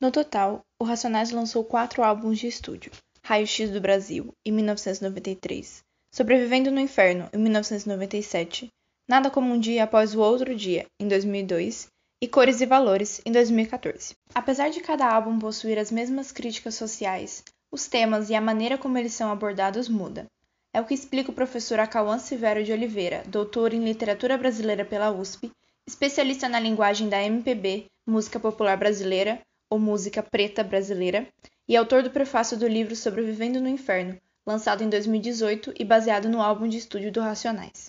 No total, o Racionais lançou quatro álbuns de estúdio: Raio X do Brasil, em 1993, Sobrevivendo no Inferno, em 1997, Nada como um Dia Após o Outro Dia, em 2002 e Cores e Valores, em 2014. Apesar de cada álbum possuir as mesmas críticas sociais, os temas e a maneira como eles são abordados muda. É o que explica o professor Acauã Severo de Oliveira, doutor em literatura brasileira pela USP, especialista na linguagem da MPB, música popular brasileira, ou música preta brasileira, e autor do prefácio do livro Sobrevivendo no Inferno, lançado em 2018 e baseado no álbum de estúdio do Racionais.